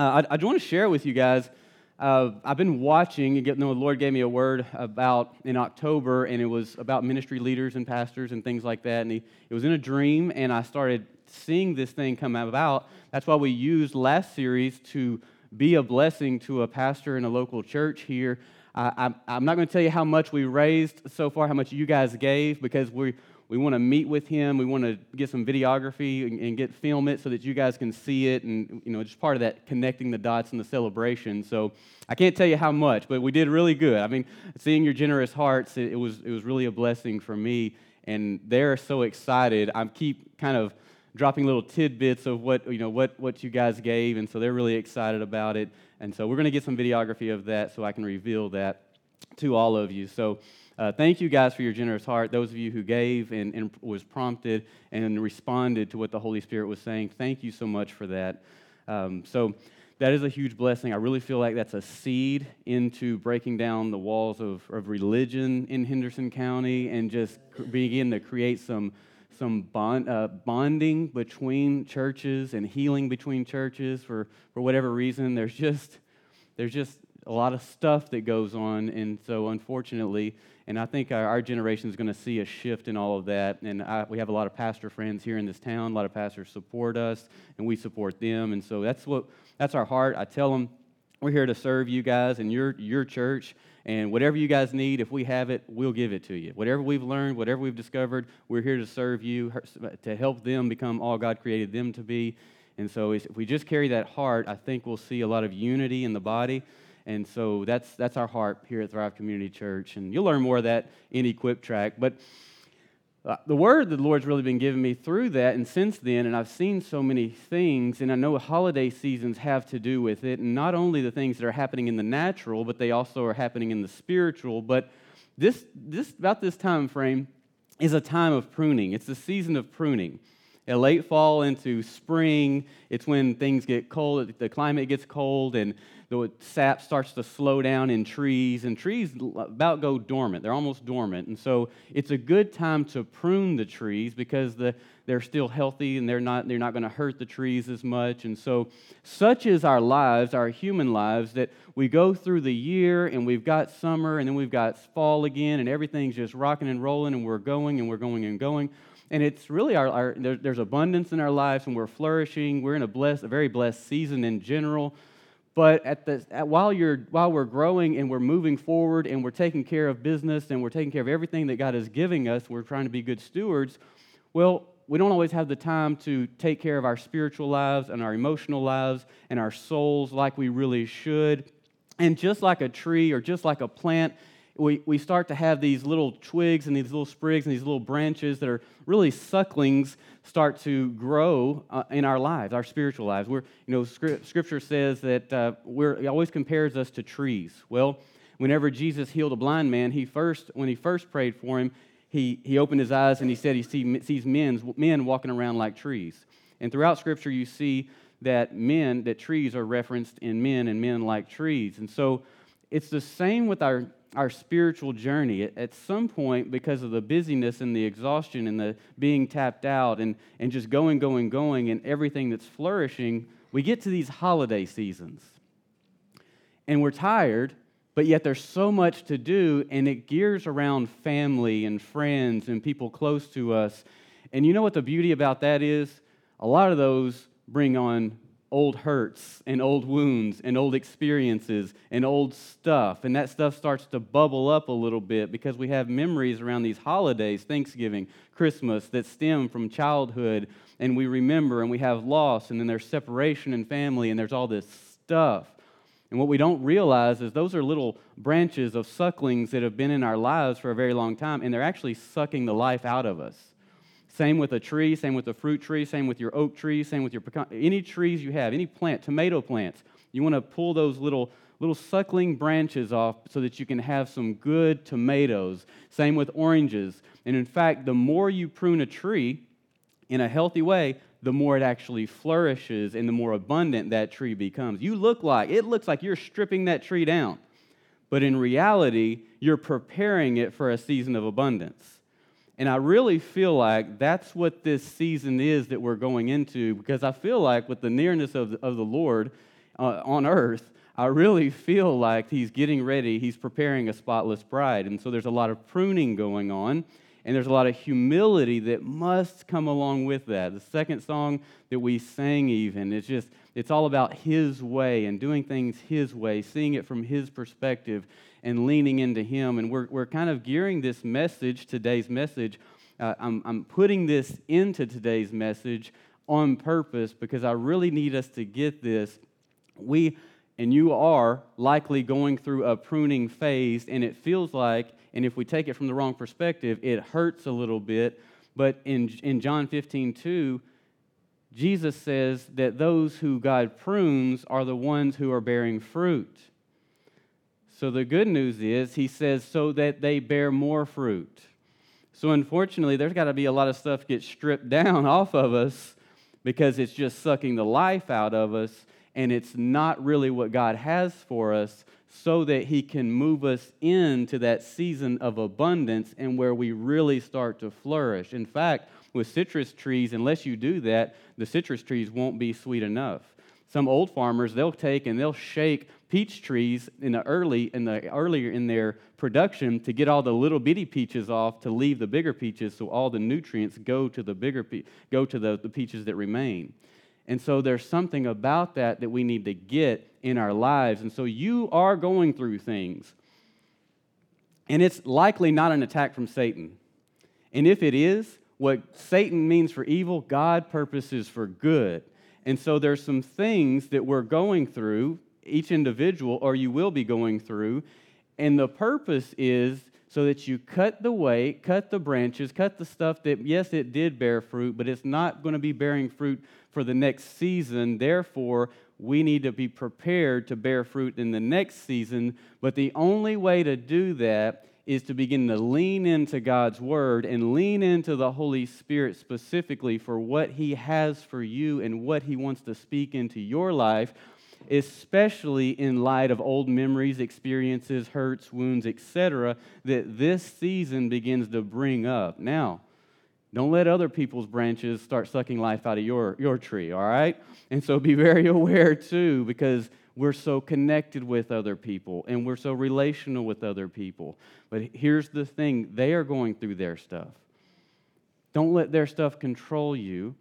Uh, I, I want to share with you guys. Uh, I've been watching, and get, the Lord gave me a word about in October, and it was about ministry leaders and pastors and things like that. And he, it was in a dream, and I started seeing this thing come about. That's why we used last series to be a blessing to a pastor in a local church here. I, am not going to tell you how much we raised so far, how much you guys gave, because we we want to meet with him. We want to get some videography and, and, get film it so that you guys can see it, and you know, just part of that connecting the dots and the celebration. So I can't tell you how much, but we did really good. I mean, seeing your generous hearts, it, it was it was really a blessing for me, and they're so excited. I keep kind of dropping little tidbits of what you know what what you guys gave, and so they're really excited about it. And so we're going to get some videography of that so I can reveal that to all of you. So. Uh, thank you guys for your generous heart. Those of you who gave and, and, was prompted and responded to what the Holy Spirit was saying, thank you so much for that. Um, so that is a huge blessing. I really feel like that's a seed into breaking down the walls of, of religion in Henderson County and just begin to create some some bond, uh, bonding between churches and healing between churches for, for whatever reason. There's just, there's just a lot of stuff that goes on. And so, unfortunately, and I think our, our generation is going to see a shift in all of that. And I, we have a lot of pastor friends here in this town. A lot of pastors support us, and we support them. And so that's what that's our heart. I tell them we're here to serve you guys and your your church. And whatever you guys need, if we have it, we'll give it to you. Whatever we've learned, whatever we've discovered, we're here to serve you, to help them become all God created them to be. And so if we just carry that heart, I think we'll see a lot of unity in the body. And so that's, that's our heart here at Thrive Community Church. And you'll learn more of that in Equip Track. But uh, the word that the Lord's really been giving me through that and since then, and I've seen so many things, and I know holiday seasons have to do with it, and not only the things that are happening in the natural, but they also are happening in the spiritual. But this, this about this time frame is a time of pruning. It's a season of pruning. A late fall into spring, it's when things get cold, the climate gets cold, and the sap starts to slow down in trees, and trees about go dormant. They're almost dormant. And so it's a good time to prune the trees because the, they're still healthy and they're not, they're not going to hurt the trees as much. And so, such is our lives, our human lives, that we go through the year and we've got summer and then we've got fall again, and everything's just rocking and rolling, and we're going and we're going and going and it's really our, our there, there's abundance in our lives and we're flourishing we're in a blessed a very blessed season in general but at the, at, while, you're, while we're growing and we're moving forward and we're taking care of business and we're taking care of everything that God is giving us, we're trying to be good stewards. Well, we don't always have the time to take care of our spiritual lives and our emotional lives and our souls like we really should. And just like a tree or just like a plant, we, we start to have these little twigs and these little sprigs and these little branches that are really sucklings start to grow uh, in our lives, our spiritual lives. We're, you know, scripture says that uh, we're, it always compares us to trees. Well, whenever Jesus healed a blind man, he first, when he first prayed for him, he, he opened his eyes and he said he see, sees men, men walking around like trees. And throughout scripture, you see that men, that trees are referenced in men and men like trees. And so it's the same with our our spiritual journey. At some point, because of the busyness and the exhaustion and the being tapped out and, and just going, going, going, and everything that's flourishing, we get to these holiday seasons. And we're tired, but yet there's so much to do, and it gears around family and friends and people close to us. And you know what the beauty about that is? A lot of those bring on old hurts and old wounds and old experiences and old stuff. And that stuff starts to bubble up a little bit because we have memories around these holidays, Thanksgiving, Christmas, that stem from childhood. And we remember and we have loss, and then there's separation and family, and there's all this stuff. And what we don't realize is those are little branches of sucklings that have been in our lives for a very long time, and they're actually sucking the life out of us. Same with a tree, same with a fruit tree, same with your oak tree, same with your pecan, any trees you have, any plant, tomato plants. You want to pull those little little suckling branches off so that you can have some good tomatoes. Same with oranges. And in fact, the more you prune a tree in a healthy way, the more it actually flourishes and the more abundant that tree becomes. You look like, it looks like you're stripping that tree down. But in reality, you're preparing it for a season of abundance. And I really feel like that's what this season is that we're going into because I feel like with the nearness of the, of the Lord, uh, on earth, I really feel like he's getting ready, he's preparing a spotless bride. And so there's a lot of pruning going on, and there's a lot of humility that must come along with that. The second song that we sang, even, it's just, it's all about his way and doing things his way, seeing it from his perspective and leaning into him. And we're, we're kind of gearing this message, today's message, uh, I'm, I'm putting this into today's message on purpose because I really need us to get this. We and you are likely going through a pruning phase, and it feels like, and if we take it from the wrong perspective, it hurts a little bit. But in, in John 15, 2, Jesus says that those who God prunes are the ones who are bearing fruit. So the good news is, he says, so that they bear more fruit. So unfortunately, there's got to be a lot of stuff get stripped down off of us because it's just sucking the life out of us and it's not really what God has for us so that He can move us into that season of abundance and where we really start to flourish. In fact, with citrus trees, unless you do that, the citrus trees won't be sweet enough. Some old farmers, they'll take and they'll shake peach trees in the early in the earlier in their production to get all the little bitty peaches off to leave the bigger peaches so all the nutrients go to the bigger go to the, the peaches that remain. And so there's something about that that we need to get in our lives. And so you are going through things. And it's likely not an attack from Satan. And if it is, what Satan means for evil, God purposes for good. And so there's some things that we're going through, each individual, or you will be going through. And the purpose is so that you cut the weight, cut the branches, cut the stuff that, yes, it did bear fruit, but it's not going to be bearing fruit for the next season. Therefore, we need to be prepared to bear fruit in the next season. But the only way to do that is to begin to lean into God's Word and lean into the Holy Spirit specifically for what He has for you and what He wants to speak into your life, especially in light of old memories, experiences, hurts, wounds, etc., that this season begins to bring up. Now, don't let other people's branches start sucking life out of your, your tree, all right? And so be very aware too, because we're so connected with other people and we're so relational with other people. But here's the thing they are going through their stuff. Don't let their stuff control you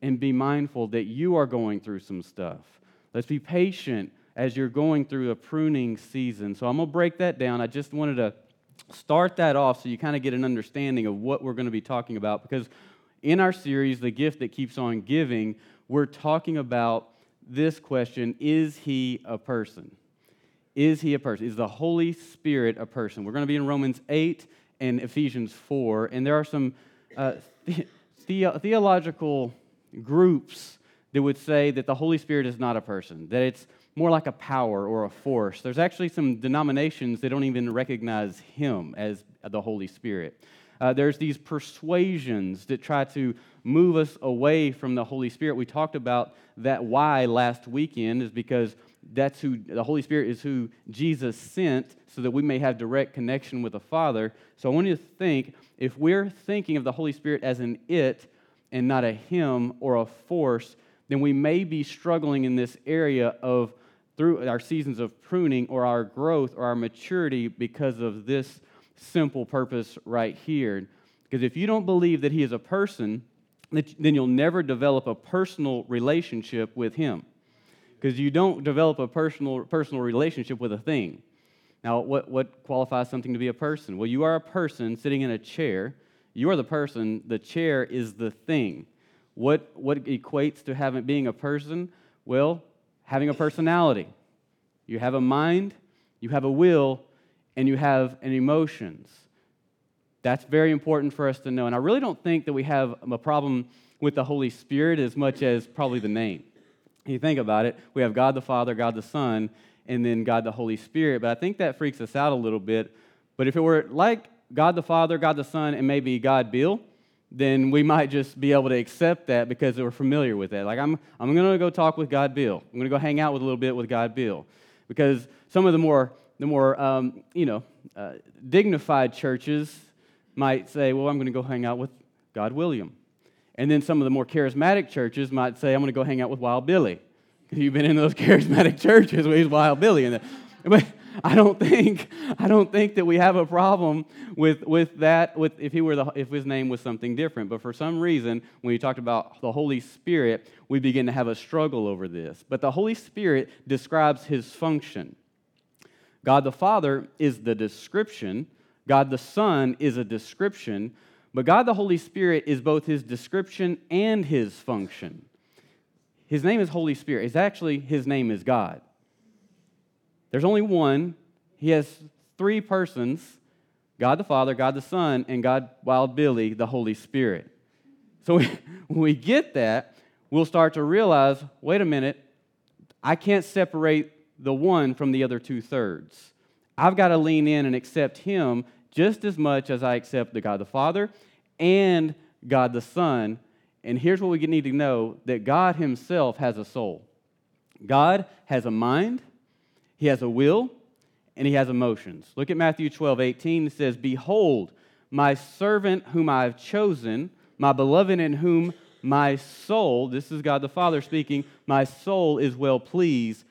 and be mindful that you are going through some stuff. Let's be patient as you're going through a pruning season. So I'm going to break that down. I just wanted to start that off so you kind of get an understanding of what we're going to be talking about because in our series, The Gift That Keeps On Giving, we're talking about this question Is he a person? Is he a person? Is the Holy Spirit a person? We're going to be in Romans 8 and Ephesians 4, and there are some uh, the- the- theological groups that would say that the Holy Spirit is not a person, that it's more like a power or a force. There's actually some denominations that don't even recognize him as the Holy Spirit. Uh, there's these persuasions that try to move us away from the Holy Spirit. We talked about that why last weekend is because that's who the Holy Spirit is who Jesus sent so that we may have direct connection with the Father. So I want you to think if we're thinking of the Holy Spirit as an it and not a him or a force, then we may be struggling in this area of through our seasons of pruning or our growth or our maturity because of this simple purpose right here. Because if you don't believe that He is a person, then you'll never develop a personal relationship with Him. Because you don't develop a personal, personal relationship with a thing. Now, what, what qualifies something to be a person? Well, you are a person sitting in a chair. You are the person, the chair is the thing. What, what equates to having, being a person? Well, having a personality. You have a mind, you have a will, and you have an emotions. That's very important for us to know. And I really don't think that we have a problem with the Holy Spirit as much as probably the name. you think about it, we have God the Father, God the Son, and then God the Holy Spirit. But I think that freaks us out a little bit. But if it were like God the Father, God the Son, and maybe God Bill, then we might just be able to accept that because we're familiar with that. Like, I'm, I'm going to go talk with God Bill. I'm going to go hang out with a little bit with God Bill. Because some of the more, the more um, you know, uh, dignified churches might say, well, I'm going to go hang out with God William. And then some of the more charismatic churches might say, I'm going to go hang out with Wild Billy. You've been in those charismatic churches with Wild Billy And. But I don't think I don't think that we have a problem with, with that with if he were the, if his name was something different. But for some reason, when you talked about the Holy Spirit, we begin to have a struggle over this. But the Holy Spirit describes his function. God the Father is the description, God the Son is a description, but God the Holy Spirit is both his description and his function. His name is Holy Spirit. It's actually his name is God. There's only one. He has three persons God the Father, God the Son, and God, Wild Billy, the Holy Spirit. So when we get that, we'll start to realize wait a minute, I can't separate the one from the other two thirds. I've got to lean in and accept Him just as much as I accept the God the Father and God the Son. And here's what we need to know that God Himself has a soul. God has a mind, He has a will, and He has emotions. Look at Matthew 12, 18. It says, Behold, my servant whom I have chosen, my beloved in whom my soul, this is God the Father speaking, my soul is well pleased.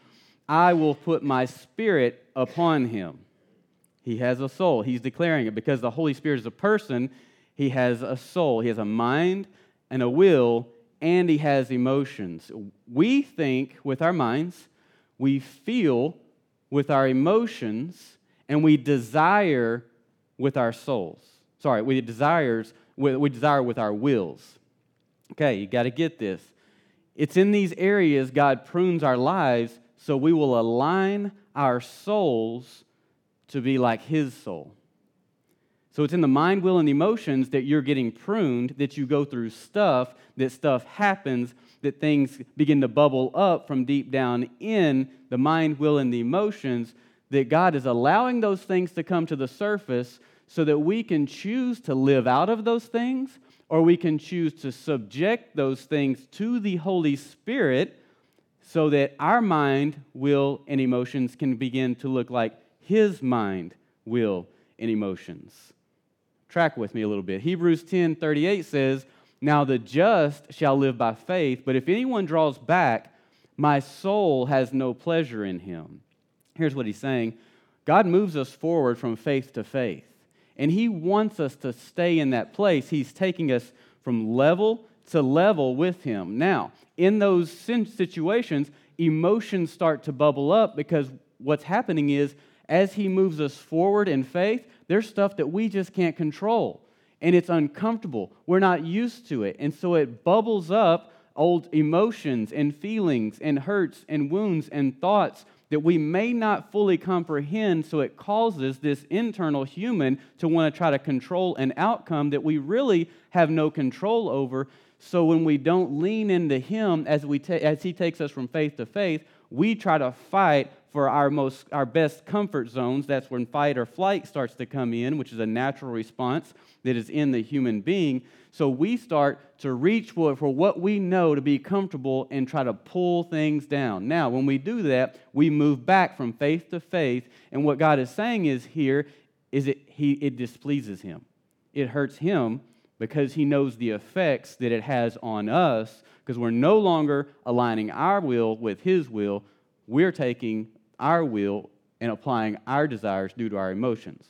I will put my spirit upon him. He has a soul. He's declaring it because the Holy Spirit is a person. He has a soul. He has a mind and a will, and he has emotions. We think with our minds, we feel with our emotions, and we desire with our souls. Sorry, we desires we desire with our wills. Okay, you got to get this. It's in these areas God prunes our lives so we will align our souls to be like His soul. So it's in the mind, will, and emotions that you're getting pruned, that you go through stuff, that stuff happens, that things begin to bubble up from deep down in the mind, will, and the emotions, that God is allowing those things to come to the surface so that we can choose to live out of those things or we can choose to subject those things to the Holy Spirit so that our mind, will, and emotions can begin to look like His mind, will, and emotions. Track with me a little bit. Hebrews 10 38 says, Now the just shall live by faith, but if anyone draws back, my soul has no pleasure in him. Here's what he's saying God moves us forward from faith to faith, and He wants us to stay in that place. He's taking us from level to level with Him. Now, in those situations, emotions start to bubble up because what's happening is as He moves us forward in faith, there's stuff that we just can't control. And it's uncomfortable. We're not used to it. And so it bubbles up old emotions and feelings and hurts and wounds and thoughts that we may not fully comprehend. So it causes this internal human to want to try to control an outcome that we really have no control over. So when we don't lean into Him as, we ta- as He takes us from faith to faith, we try to fight for our most our best comfort zones. That's when fight or flight starts to come in which is a natural response that is in the human being. So we start to reach for, for what we know to be comfortable and try to pull things down. Now when we do that we move back from faith to faith and what god is saying is here is it he it displeases him. It hurts him because he knows the effects that it has on us because we're no longer aligning our will with his will. We're taking our will and applying our desires due to our emotions.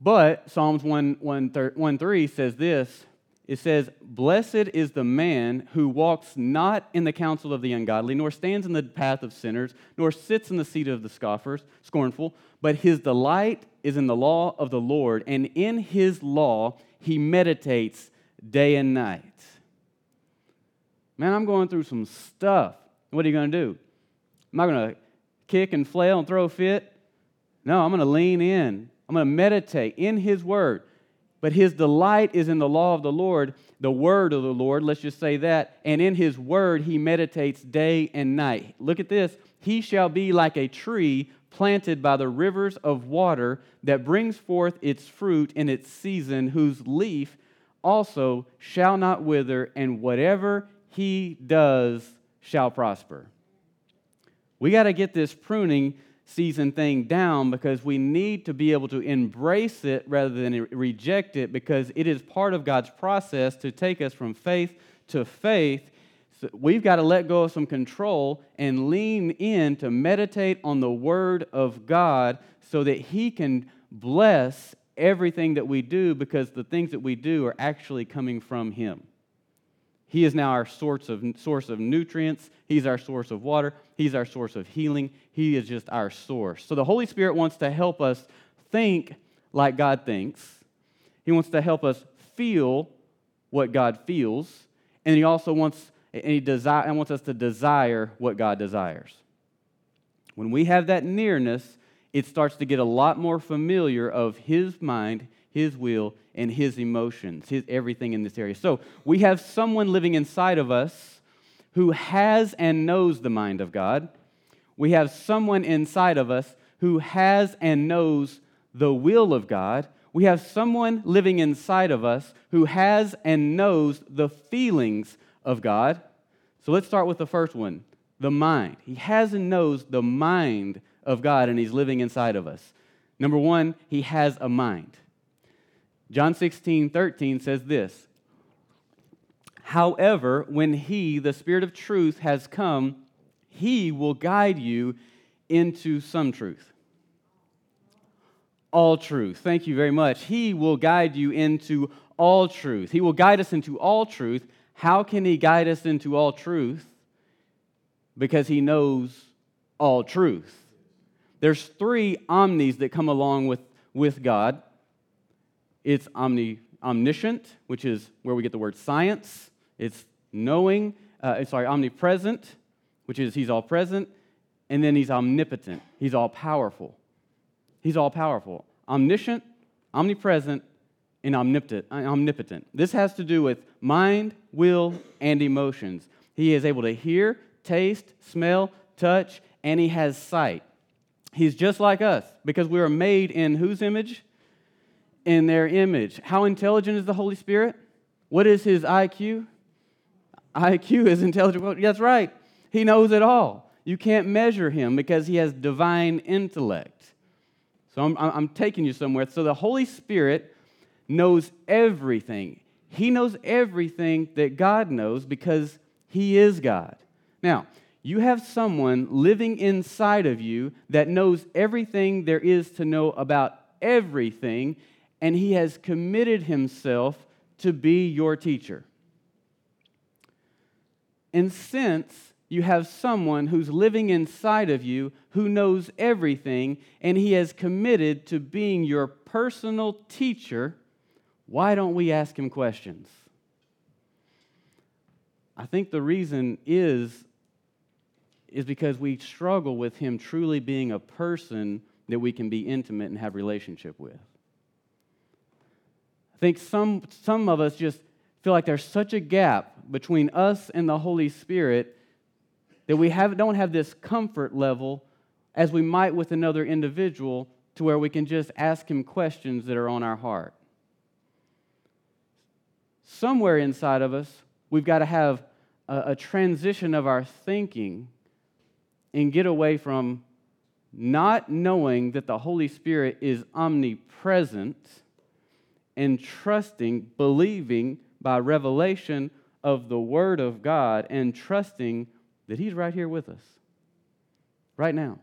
But Psalms 1, 1, 1 3 says this it says, Blessed is the man who walks not in the counsel of the ungodly, nor stands in the path of sinners, nor sits in the seat of the scoffers, scornful, but his delight is in the law of the Lord, and in his law he meditates day and night. Man, I'm going through some stuff. What are you going to do? Am I going to kick and flail and throw a fit? No, I'm going to lean in. I'm going to meditate in his word. But his delight is in the law of the Lord, the word of the Lord, let's just say that. And in his word, he meditates day and night. Look at this. He shall be like a tree planted by the rivers of water that brings forth its fruit in its season, whose leaf also shall not wither, and whatever he does shall prosper. We got to get this pruning season thing down because we need to be able to embrace it rather than reject it because it is part of God's process to take us from faith to faith So we've got to let go of some control and lean in to meditate on the Word of God so that He can bless everything that we do because the things that we do are actually coming from Him. He is now our source of, source of nutrients. He's our source of water. He's our source of healing. He is just our source. So the Holy Spirit wants to help us think like God thinks. He wants to help us feel what God feels. And He also wants, and he desire, and wants us to desire what God desires. When we have that nearness, it starts to get a lot more familiar of His mind, His will, and His emotions, His everything in this area. So we have someone living inside of us who has and knows the mind of God. We have someone inside of us who has and knows the will of God. We have someone living inside of us who has and knows the feelings of God. So let's start with the first one the mind. He has and knows the mind of God, and He's living inside of us. Number one, He has a mind. John 16, 13 says this However, when He, the Spirit of truth, has come, He will guide you into some truth. All truth. Thank you very much. He will guide you into all truth. He will guide us into all truth. How can He guide us into all truth? Because He knows all truth. There's three omnis that come along with, with God it's omni, omniscient, which is where we get the word science. It's knowing, uh, sorry, omnipresent, which is he's all present. And then he's omnipotent, he's all powerful. He's all powerful. Omniscient, omnipresent, and omnipotent. This has to do with mind, will, and emotions. He is able to hear, taste, smell, touch, and he has sight. He's just like us because we are made in whose image? In their image. How intelligent is the Holy Spirit? What is his IQ? IQ is intelligent. That's right. He knows it all. You can't measure him because he has divine intellect. So I'm, I'm taking you somewhere. So the Holy Spirit knows everything. He knows everything that God knows because he is God. Now, you have someone living inside of you that knows everything there is to know about everything, and he has committed himself to be your teacher. And since you have someone who's living inside of you who knows everything, and he has committed to being your personal teacher, why don't we ask him questions? I think the reason is is because we struggle with him truly being a person that we can be intimate and have relationship with. I think some, some of us just feel like there's such a gap between us and the Holy Spirit that we have, don't have this comfort level as we might with another individual to where we can just ask him questions that are on our heart. Somewhere inside of us, we've got to have a, a transition of our thinking and get away from not knowing that the Holy Spirit is omnipresent and trusting, believing by revelation of the Word of God and trusting that He's right here with us, right now.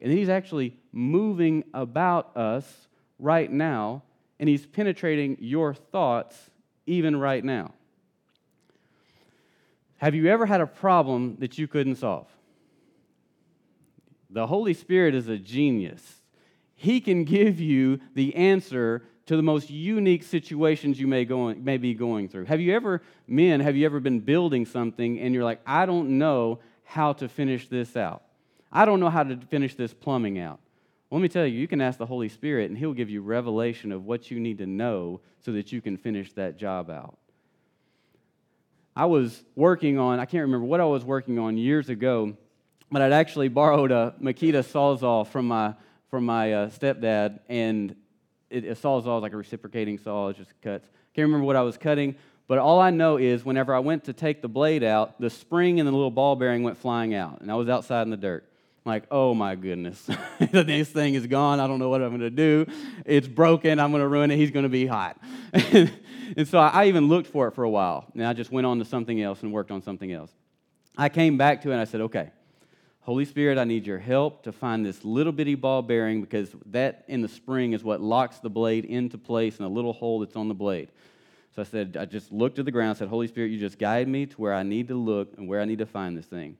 And He's actually moving about us right now, and He's penetrating your thoughts even right now. Have you ever had a problem that you couldn't solve? The Holy Spirit is a genius. He can give you the answer to the most unique situations you may, go, may be going through. Have you ever, men, have you ever been building something and you're like, I don't know how to finish this out? I don't know how to finish this plumbing out. Well, let me tell you, you can ask the Holy Spirit and He'll give you revelation of what you need to know so that you can finish that job out. I was working on, I can't remember what I was working on years ago, but I'd actually borrowed a Makita Sawzall from my, from my uh, stepdad, and it, a Sawzall is like a reciprocating saw, it just cuts. Can't remember what I was cutting, but all I know is whenever I went to take the blade out, the spring and the little ball bearing went flying out, and I was outside in the dirt. Like, oh my goodness, this thing is gone. I don't know what I'm going to do. It's broken. I'm going to ruin it. He's going to be hot. and so I even looked for it for a while. And I just went on to something else and worked on something else. I came back to it and I said, okay, Holy Spirit, I need your help to find this little bitty ball bearing because that in the spring is what locks the blade into place in a little hole that's on the blade. So I said, I just looked at the ground, said, Holy Spirit, you just guide me to where I need to look and where I need to find this thing.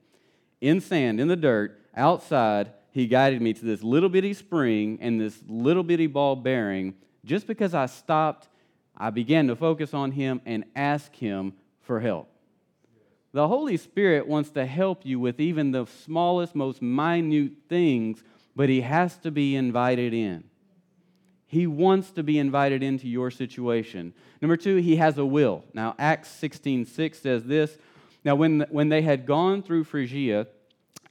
In sand, in the dirt, outside, he guided me to this little bitty spring and this little bitty ball bearing. Just because I stopped, I began to focus on him and ask him for help. The Holy Spirit wants to help you with even the smallest, most minute things, but He has to be invited in. He wants to be invited into your situation. Number two, He has a will. Now, Acts 16 6 says this. Now, when, when they had gone through Phrygia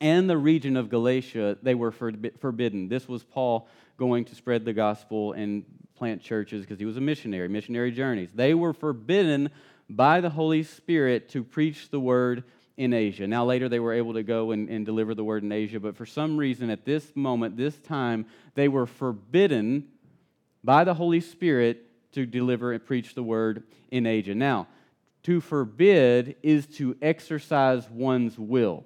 and the region of Galatia, they were forbidden. This was Paul going to spread the gospel and plant churches because he was a missionary, missionary journeys. They were forbidden by the Holy Spirit to preach the word in Asia. Now, later they were able to go and, and, deliver the word in Asia, but for some reason, at this moment, this time, they were forbidden by the Holy Spirit to deliver and preach the word in Asia. Now, to forbid is to exercise one's will.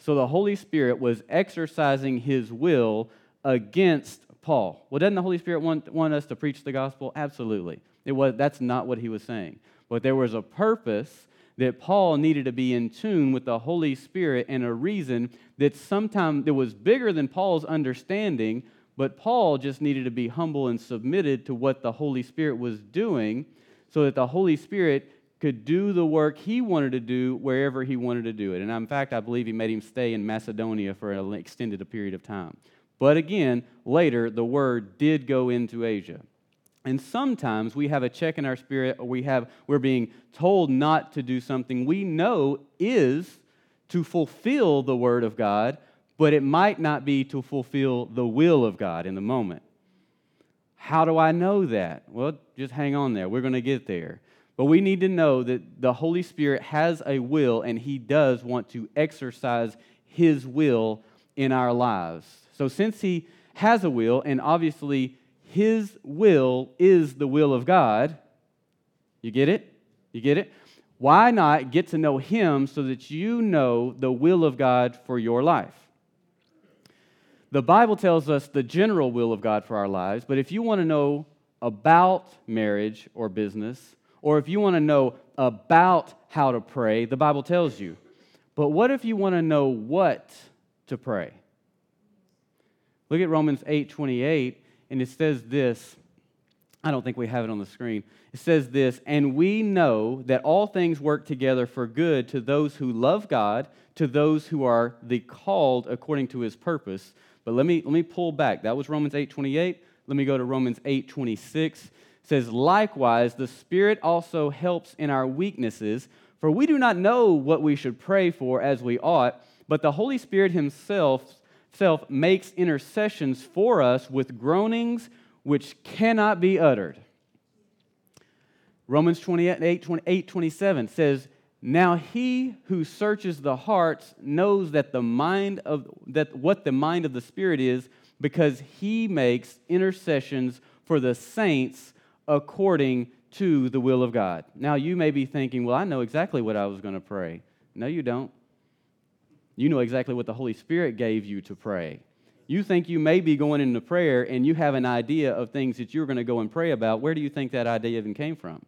So the Holy Spirit was exercising his will against Paul. Well, doesn't the Holy Spirit want, want us to preach the gospel? Absolutely. It was, that's not what he was saying. But there was a purpose that Paul needed to be in tune with the Holy Spirit and a reason that sometimes that was bigger than Paul's understanding, but Paul just needed to be humble and submitted to what the Holy Spirit was doing so that the Holy Spirit could do the work he wanted to do wherever he wanted to do it. And in fact, I believe he made him stay in Macedonia for an extended period of time. But again, later, the word did go into Asia. And sometimes we have a check in our spirit, or we have, we're being told not to do something we know is to fulfill the Word of God, but it might not be to fulfill the will of God in the moment. How do I know that? Well, just hang on there. We're going to get there. But we need to know that the Holy Spirit has a will, and He does want to exercise His will in our lives. So, since He has a will, and obviously his will is the will of God. You get it? You get it? Why not get to know Him so that you know the will of God for your life? The Bible tells us the general will of God for our lives, but if you want to know about marriage or business, or if you want to know about how to pray, the Bible tells you. But what if you want to know what to pray? Look at Romans 8 28 and it says this. I don't think we have it on the screen. It says this, and we know that all things work together for good to those who love God, to those who are the called according to his purpose. But let me let me pull back. That was Romans 8:28. Let me go to Romans 8:26. Says, "Likewise, the Spirit also helps in our weaknesses, for we do not know what we should pray for as we ought, but the Holy Spirit himself self makes intercessions for us with groanings which cannot be uttered. Romans 28, 28 27 says, Now he who searches the hearts knows that the mind of that what the mind of the Spirit is, because he makes intercessions for the saints according to the will of God. Now you may be thinking, well, I know exactly what I was going to pray. No, you don't. You know exactly what the Holy Spirit gave you to pray. You think you may be going into prayer and you have an idea of things that you're going to go and pray about. Where do you think that idea even came from?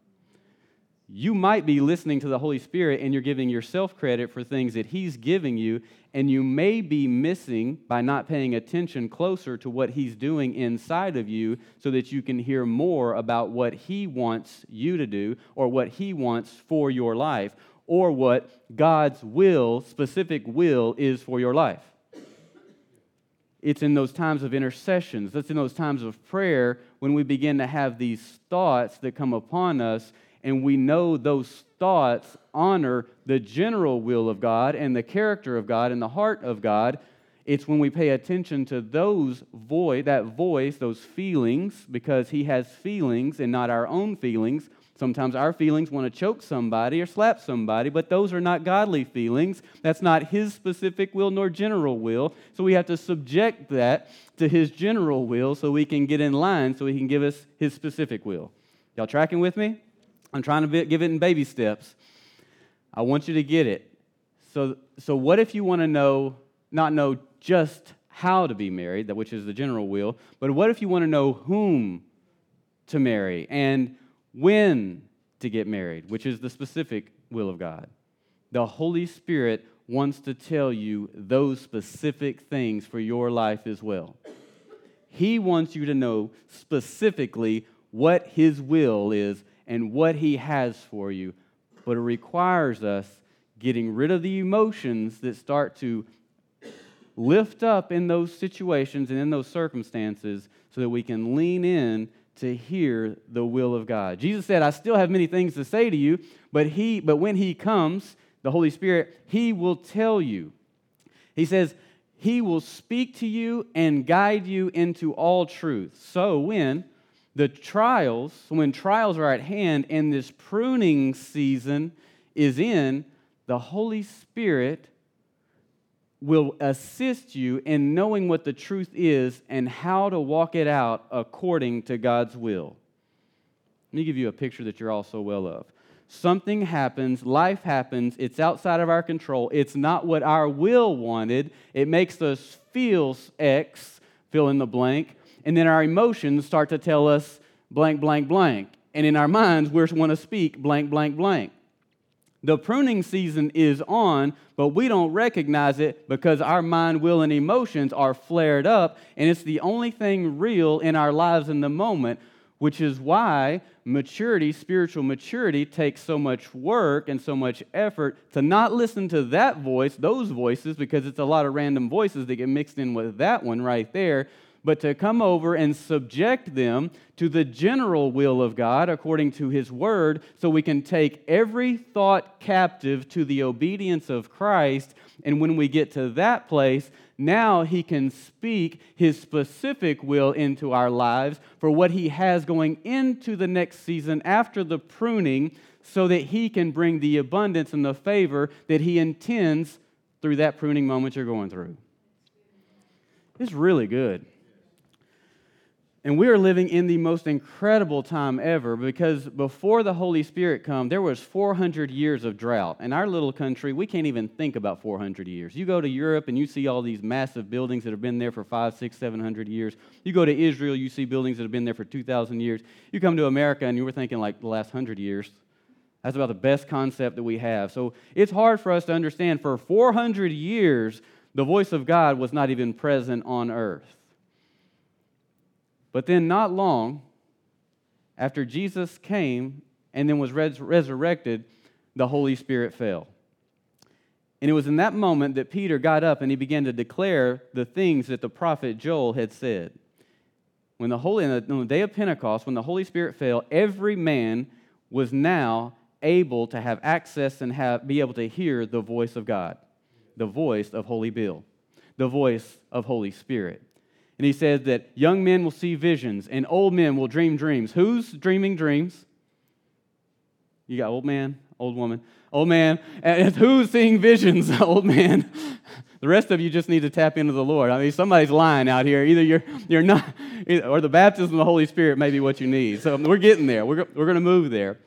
You might be listening to the Holy Spirit and you're giving yourself credit for things that He's giving you, and you may be missing by not paying attention closer to what He's doing inside of you so that you can hear more about what He wants you to do or what He wants for your life or what God's will, specific will, is for your life. It's in those times of intercessions, that's in those times of prayer when we begin to have these thoughts that come upon us, and we know those thoughts honor the general will of God and the character of God and the heart of God. It's when we pay attention to those voice, that voice, those feelings, because He has feelings and not our own feelings Sometimes our feelings want to choke somebody or slap somebody, but those are not godly feelings. That's not His specific will nor general will. So we have to subject that to His general will so we can get in line so He can give us His specific will. Y'all tracking with me? I'm trying to give it in baby steps. I want you to get it. So, so what if you want to know, not know just how to be married, which is the general will, but what if you want to know whom to marry and when to get married, which is the specific will of God? The Holy Spirit wants to tell you those specific things for your life as well. He wants you to know specifically what His will is and what He has for you, but it requires us getting rid of the emotions that start to lift up in those situations and in those circumstances so that we can lean in to hear the will of God. Jesus said, I still have many things to say to you, but he but when he comes, the Holy Spirit, he will tell you. He says, he will speak to you and guide you into all truth. So when the trials, when trials are at hand and this pruning season is in, the Holy Spirit will assist you in knowing what the truth is and how to walk it out according to God's will. Let me give you a picture that you're all so well of. Something happens, life happens, it's outside of our control, it's not what our will wanted, it makes us feel X, fill in the blank, and then our emotions start to tell us blank, blank, blank. And in our minds, we want to speak blank, blank, blank. The pruning season is on, but we don't recognize it because our mind, will, and emotions are flared up, and it's the only thing real in our lives in the moment, which is why maturity, spiritual maturity, takes so much work and so much effort to not listen to that voice, those voices, because it's a lot of random voices that get mixed in with that one right there, but to come over and subject them to the general will of God according to His Word, so we can take every thought captive to the obedience of Christ. And when we get to that place, now He can speak His specific will into our lives for what He has going into the next season after the pruning, so that He can bring the abundance and the favor that He intends through that pruning moment you're going through. It's really good. And we are living in the most incredible time ever because before the Holy Spirit come, there was 400 years of drought. In our little country, we can't even think about 400 years. You go to Europe and you see all these massive buildings that have been there for five, six, seven hundred years. You go to Israel, you see buildings that have been there for 2,000 years. You come to America and you were thinking like the last hundred years. That's about the best concept that we have. So it's hard for us to understand. For 400 years, the voice of God was not even present on earth. But then, not long after Jesus came and then was res- resurrected, the Holy Spirit fell. And it was in that moment that Peter got up and he began to declare the things that the prophet Joel had said. When the Holy, on the day of Pentecost, when the Holy Spirit fell, every man was now able to have access and have, be able to hear the voice of God, the voice of Holy Bill, the voice of Holy Spirit. And he says that young men will see visions and old men will dream dreams. Who's dreaming dreams? You got old man, old woman, old man. And who's seeing visions? old man. The rest of you just need to tap into the Lord. I mean, somebody's lying out here. Either you're, you're not, or the baptism of the Holy Spirit may be what you need. So we're getting there. We're, we're going to move there.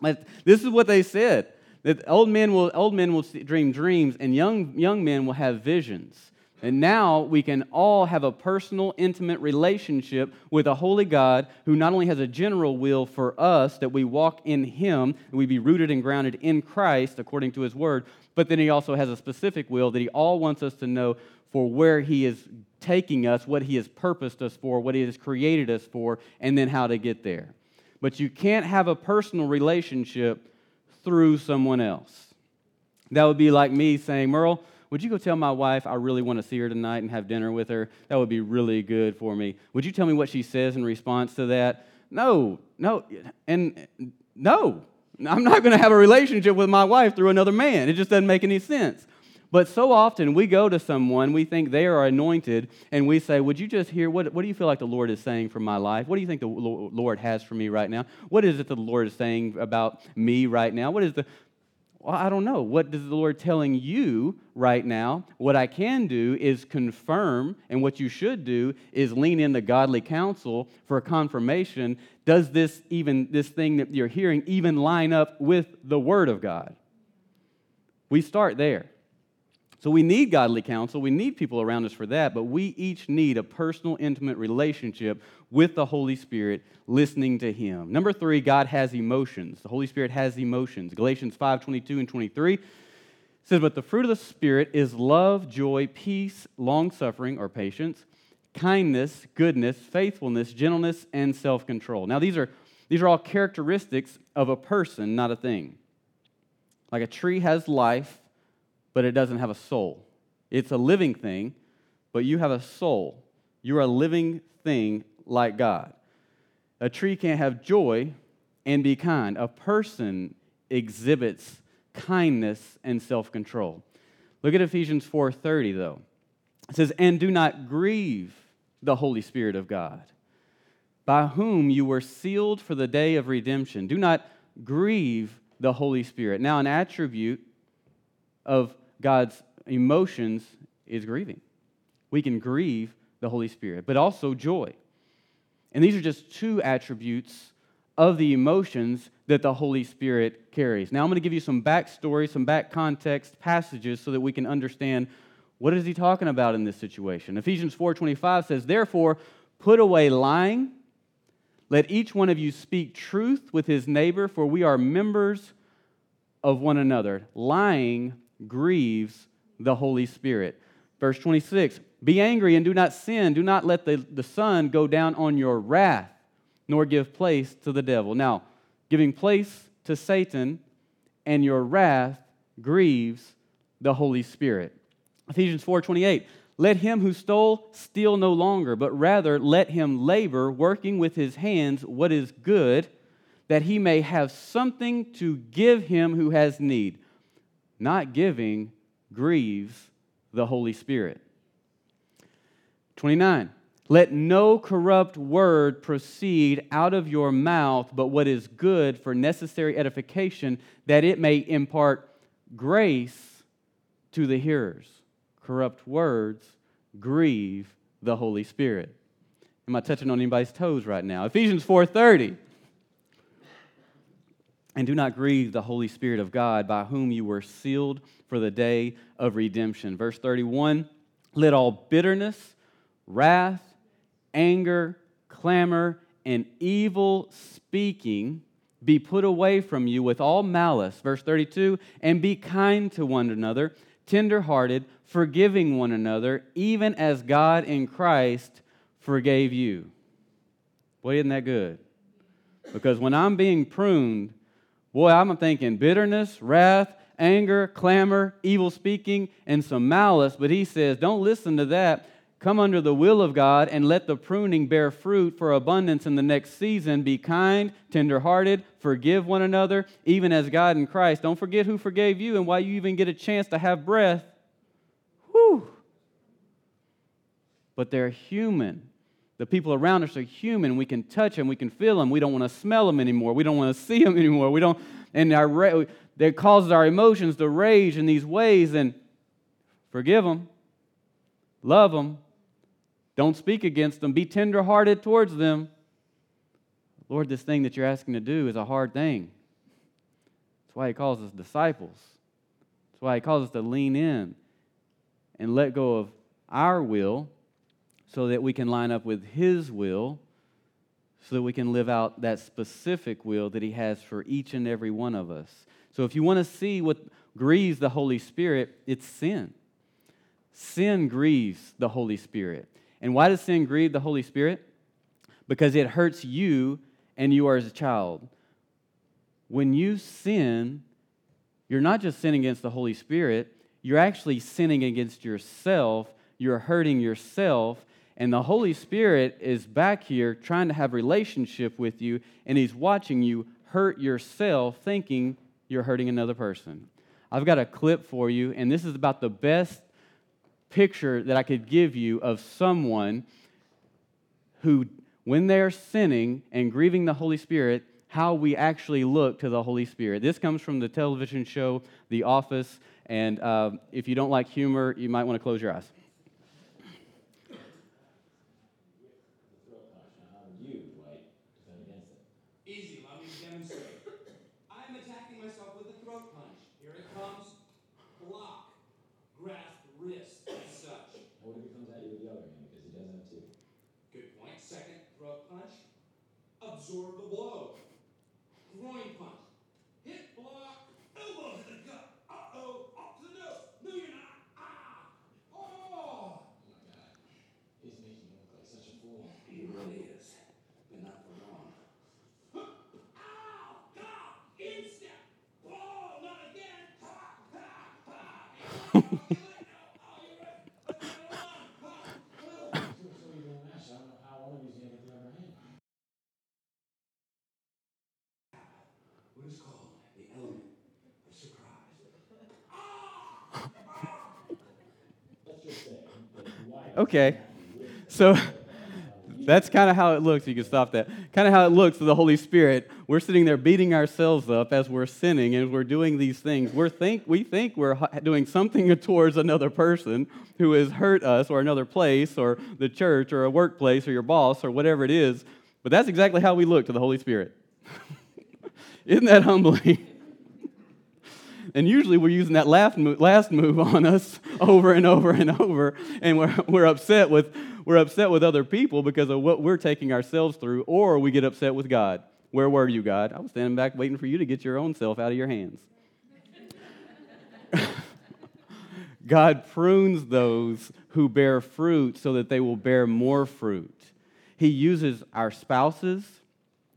But this is what they said that old men will, old men will dream dreams and young, young men will have visions. And now we can all have a personal, intimate relationship with a holy God who not only has a general will for us that we walk in Him and we be rooted and grounded in Christ according to His Word, but then He also has a specific will that He all wants us to know for where He is taking us, what He has purposed us for, what He has created us for, and then how to get there. But you can't have a personal relationship through someone else. That would be like me saying, Merle, would you go tell my wife I really want to see her tonight and have dinner with her? That would be really good for me. Would you tell me what she says in response to that? No, no, and no. I'm not going to have a relationship with my wife through another man. It just doesn't make any sense. But so often we go to someone, we think they are anointed, and we say, Would you just hear what, what do you feel like the Lord is saying for my life? What do you think the Lord has for me right now? What is it the Lord is saying about me right now? What is the Well, I don't know. What is the Lord telling you right now? What I can do is confirm, and what you should do is lean into godly counsel for confirmation. Does this even this thing that you're hearing even line up with the Word of God? We start there. So we need godly counsel. We need people around us for that, but we each need a personal, intimate relationship with the Holy Spirit, listening to Him. Number three, God has emotions. The Holy Spirit has emotions. Galatians 5 22 and 23 says, But the fruit of the Spirit is love, joy, peace, long suffering or patience, kindness, goodness, faithfulness, gentleness, and self control. Now, these are, these are all characteristics of a person, not a thing. Like a tree has life, but it doesn't have a soul. It's a living thing, but you have a soul. You're a living thing like God. A tree can't have joy and be kind. A person exhibits kindness and self-control. Look at Ephesians 4:30 though. It says, "And do not grieve the Holy Spirit of God, by whom you were sealed for the day of redemption. Do not grieve the Holy Spirit." Now an attribute of God's emotions is grieving. We can grieve the Holy Spirit, but also joy. And these are just two attributes of the emotions that the Holy Spirit carries. Now I'm going to give you some backstory, some back context passages so that we can understand what is he talking about in this situation. Ephesians 4:25 says, "Therefore, put away lying. Let each one of you speak truth with his neighbor, for we are members of one another." Lying grieves the Holy Spirit. Verse 26 Be angry and do not sin. Do not let the, the sun go down on your wrath, nor give place to the devil. Now, giving place to Satan and your wrath grieves the Holy Spirit. Ephesians 4:28 Let him who stole steal no longer, but rather let him labor, working with his hands what is good, that he may have something to give him who has need not giving grieves the Holy Spirit. 29. Let no corrupt word proceed out of your mouth, but what is good for necessary edification, that it may impart grace to the hearers. Corrupt words grieve the Holy Spirit. Am I touching on anybody's toes right now? Ephesians 4:30 and do not grieve the Holy Spirit of God, by whom you were sealed for the day of redemption. Verse 31 Let all bitterness, wrath, anger, clamor, and evil speaking be put away from you with all malice. Verse 32 And be kind to one another, tenderhearted, forgiving one another, even as God in Christ forgave you. Boy, isn't that good? Because when I'm being pruned, Boy, I'm thinking bitterness, wrath, anger, clamor, evil speaking, and some malice. But he says, don't listen to that. Come under the will of God and let the pruning bear fruit for abundance in the next season. Be kind, tenderhearted, forgive one another, even as God in Christ. Don't forget who forgave you and why you even get a chance to have breath. Whew. But they're human. The people around us are human. We can touch them. We can feel them. We don't want to smell them anymore. We don't want to see them anymore. We don't, and our, that causes our emotions to rage in these ways. And forgive them, love them, don't speak against them, be tenderhearted towards them. Lord, this thing that you're asking to do is a hard thing. That's why He calls us disciples. That's why He calls us to lean in and let go of our will so that we can line up with His will, so that we can live out that specific will that He has for each and every one of us. So if you want to see what grieves the Holy Spirit, it's sin. Sin grieves the Holy Spirit. And why does sin grieve the Holy Spirit? Because it hurts you and you are as a child. When you sin, you're not just sinning against the Holy Spirit, you're actually sinning against yourself. You're hurting yourself and the Holy Spirit is back here trying to have relationship with you, and He's watching you hurt yourself thinking you're hurting another person. I've got a clip for you, and this is about the best picture that I could give you of someone who, when they're sinning and grieving the Holy Spirit, how we actually look to the Holy Spirit. This comes from the television show The Office, and uh, if you don't like humor, you might want to close your eyes. absorb the blow. Groin punch. Hip block. Elbow to the gut. Uh-oh. Up to the nose. No, you're not. Ah. Oh. Oh my God. He's making you look like such a fool. He really is. But not for long. Ow. God. Instep. Oh, not again. Ha, ha, ha. Okay. So that's kind of how it looks. You can stop that. Kind of how it looks to the Holy Spirit. We're sitting there beating ourselves up as we're sinning and we're doing these things. we think, we think we're doing something towards another person who has hurt us or another place or the church or a workplace or your boss or whatever it is. But that's exactly how we look to the Holy Spirit. Isn't that humbling? And usually we're using that last move, last move on us over and over and over. And we're, we're, upset with, we're upset with other people because of what we're taking ourselves through, or we get upset with God. Where were you, God? I was standing back waiting for you to get your own self out of your hands. God prunes those who bear fruit so that they will bear more fruit. He uses our spouses,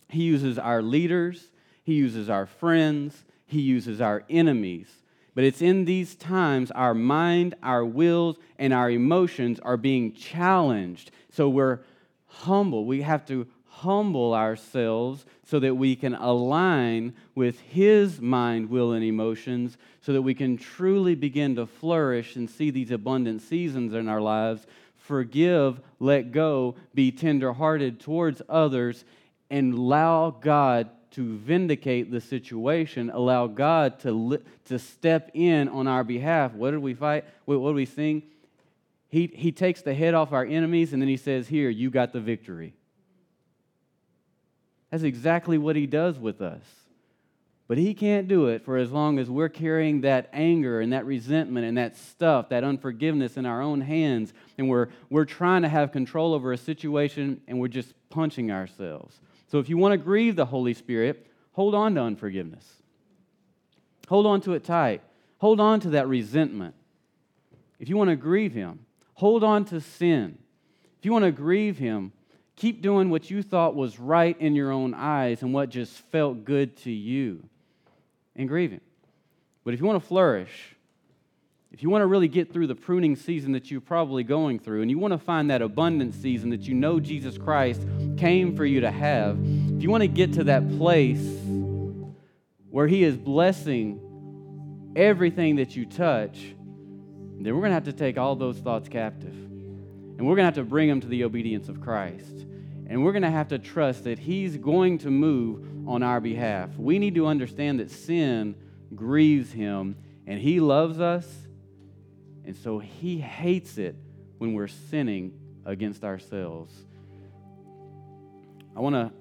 He uses our leaders, He uses our friends, he uses our enemies. But it's in these times our mind, our wills, and our emotions are being challenged. So we're humble. We have to humble ourselves so that we can align with His mind, will, and emotions so that we can truly begin to flourish and see these abundant seasons in our lives. Forgive, let go, be tenderhearted towards others, and allow God to vindicate the situation, allow God to, li- to step in on our behalf. What did we fight? What, what did we sing? He, he takes the head off our enemies and then he says, Here, you got the victory. That's exactly what he does with us. But he can't do it for as long as we're carrying that anger and that resentment and that stuff, that unforgiveness in our own hands, and we're, we're trying to have control over a situation and we're just punching ourselves. So if you want to grieve the Holy Spirit, hold on to unforgiveness. Hold on to it tight. Hold on to that resentment. If you want to grieve Him, hold on to sin. If you want to grieve Him, keep doing what you thought was right in your own eyes and what just felt good to you and grieve Him. But if you want to flourish, if you want to really get through the pruning season that you're probably going through, and you want to find that abundant season that you know Jesus Christ came for you to have, if you want to get to that place where He is blessing everything that you touch, then we're going to have to take all those thoughts captive. And we're going to have to bring them to the obedience of Christ. And we're going to have to trust that He's going to move on our behalf. We need to understand that sin grieves Him, and He loves us and so he hates it when we're sinning against ourselves. I want to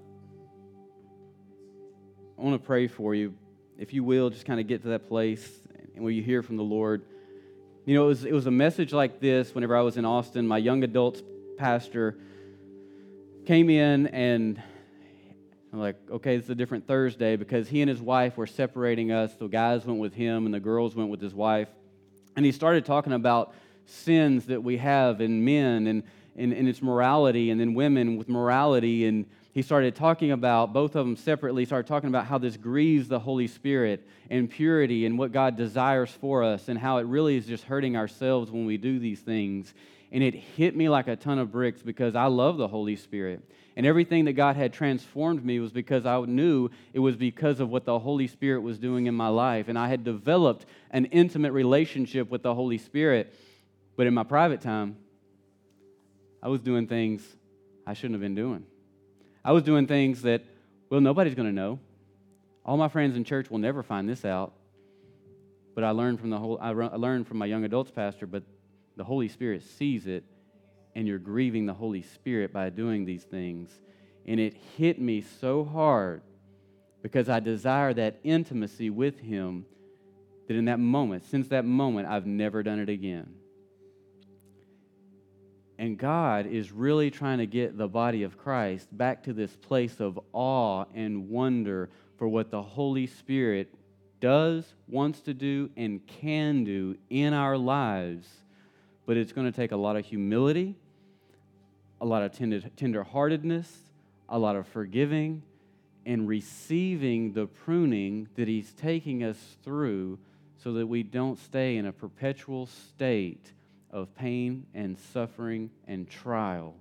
I want to pray for you. If you will, just kind of get to that place and where you hear from the Lord. You know, it was, it was a message like this whenever I was in Austin. My young adults pastor came in and I'm like, okay, it's a different Thursday because he and his wife were separating us. The guys went with him and the girls went with his wife. And he started talking about sins that we have in men and, and, and its morality, and then women with morality. And he started talking about, both of them separately, started talking about how this grieves the Holy Spirit and purity and what God desires for us, and how it really is just hurting ourselves when we do these things. And it hit me like a ton of bricks because I love the Holy Spirit. And everything that God had transformed me was because I knew it was because of what the Holy Spirit was doing in my life. And I had developed an intimate relationship with the Holy Spirit. But in my private time, I was doing things I shouldn't have been doing. I was doing things that Well, nobody's going to know. All my friends in church will never find this out. But I learned from the whole I learned from my young adults pastor, but the Holy Spirit sees it and you're grieving the Holy Spirit by doing these things. And it hit me so hard because I desire that intimacy with him that in that moment, since that moment, I've never done it again. And God is really trying to get the body of Christ back to this place of awe and wonder for what the Holy Spirit does, wants to do, and can do in our lives. But it's going to take a lot of humility, a lot of tender, tenderheartedness, a lot of forgiving, and receiving the pruning that He's taking us through so that we don't stay in a perpetual state of pain and suffering and trial,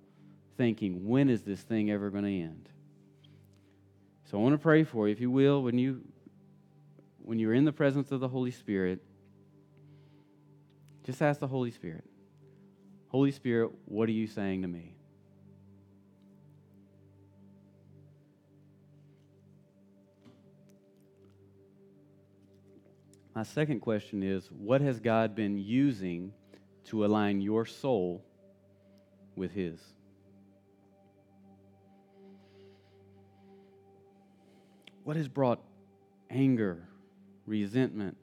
thinking, when is this thing ever going to end? So I want to pray for you, if you will, when you when you're in the presence of the Holy Spirit, just ask the Holy Spirit, Holy Spirit, what are you saying to me? My second question is what has God been using to align your soul with His? What has brought anger, resentment,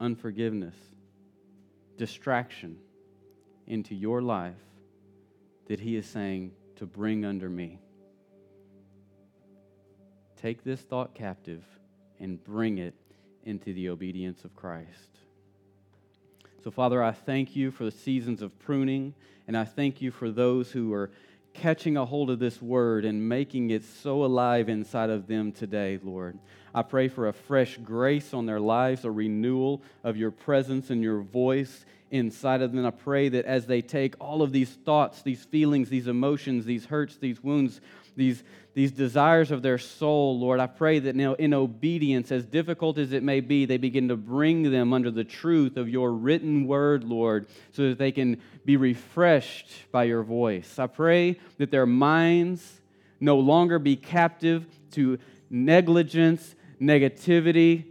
unforgiveness, distraction into your life that He is saying to bring under me? Take this thought captive and bring it into the obedience of Christ. So, Father, I thank you for the seasons of pruning, and I thank you for those who are catching a hold of this word and making it so alive inside of them today, Lord. I pray for a fresh grace on their lives, a renewal of your presence and your voice inside of them. I pray that as they take all of these thoughts, these feelings, these emotions, these hurts, these wounds, these, these desires of their soul, Lord, I pray that now in obedience, as difficult as it may be, they begin to bring them under the truth of your written word, Lord, so that they can be refreshed by your voice. I pray that their minds no longer be captive to negligence, negativity,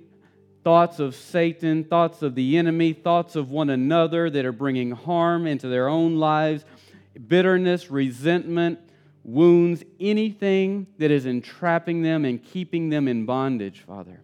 thoughts of Satan, thoughts of the enemy, thoughts of one another that are bringing harm into their own lives, bitterness, resentment, wounds, anything that is entrapping them and keeping them in bondage, Father.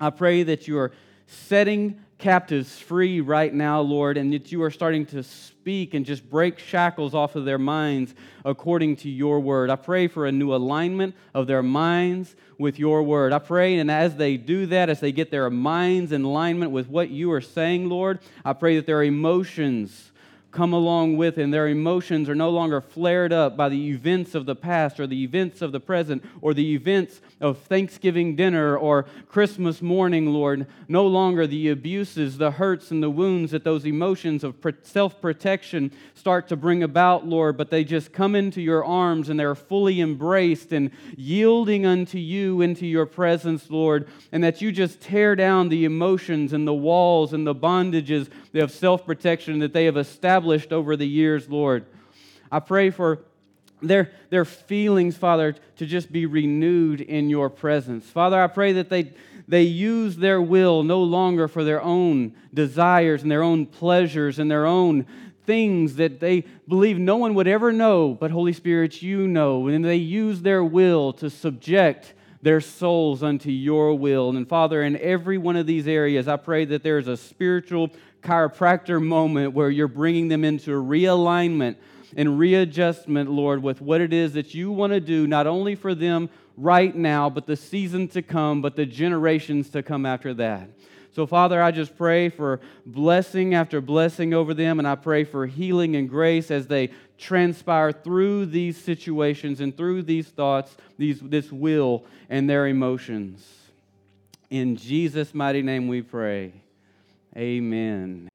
I pray that you are setting captives free right now, Lord, and that you are starting to speak and just break shackles off of their minds according to your word. I pray for a new alignment of their minds with your word. I pray, and as they do that, as they get their minds in alignment with what you are saying, Lord, I pray that their emotions come along with and their emotions are no longer flared up by the events of the past or the events of the present or the events of Thanksgiving dinner or Christmas morning, Lord. No longer the abuses, the hurts, and the wounds that those emotions of self protection start to bring about, Lord, but they just come into your arms and they're fully embraced and yielding unto you into your presence, Lord, and that you just tear down the emotions and the walls and the bondages of self protection that they have established over the years, Lord. I pray for their, their feelings, Father, to just be renewed in your presence. Father, I pray that they, they use their will no longer for their own desires and their own pleasures and their own things that they believe no one would ever know, but Holy Spirit, you know. And they use their will to subject their souls unto your will. And Father, in every one of these areas, I pray that there's a spiritual chiropractor moment where you're bringing them into realignment and readjustment, Lord, with what it is that you want to do, not only for them right now, but the season to come, but the generations to come after that. So, Father, I just pray for blessing after blessing over them, and I pray for healing and grace as they transpire through these situations and through these thoughts, these, this will, and their emotions. In Jesus' mighty name we pray. Amen.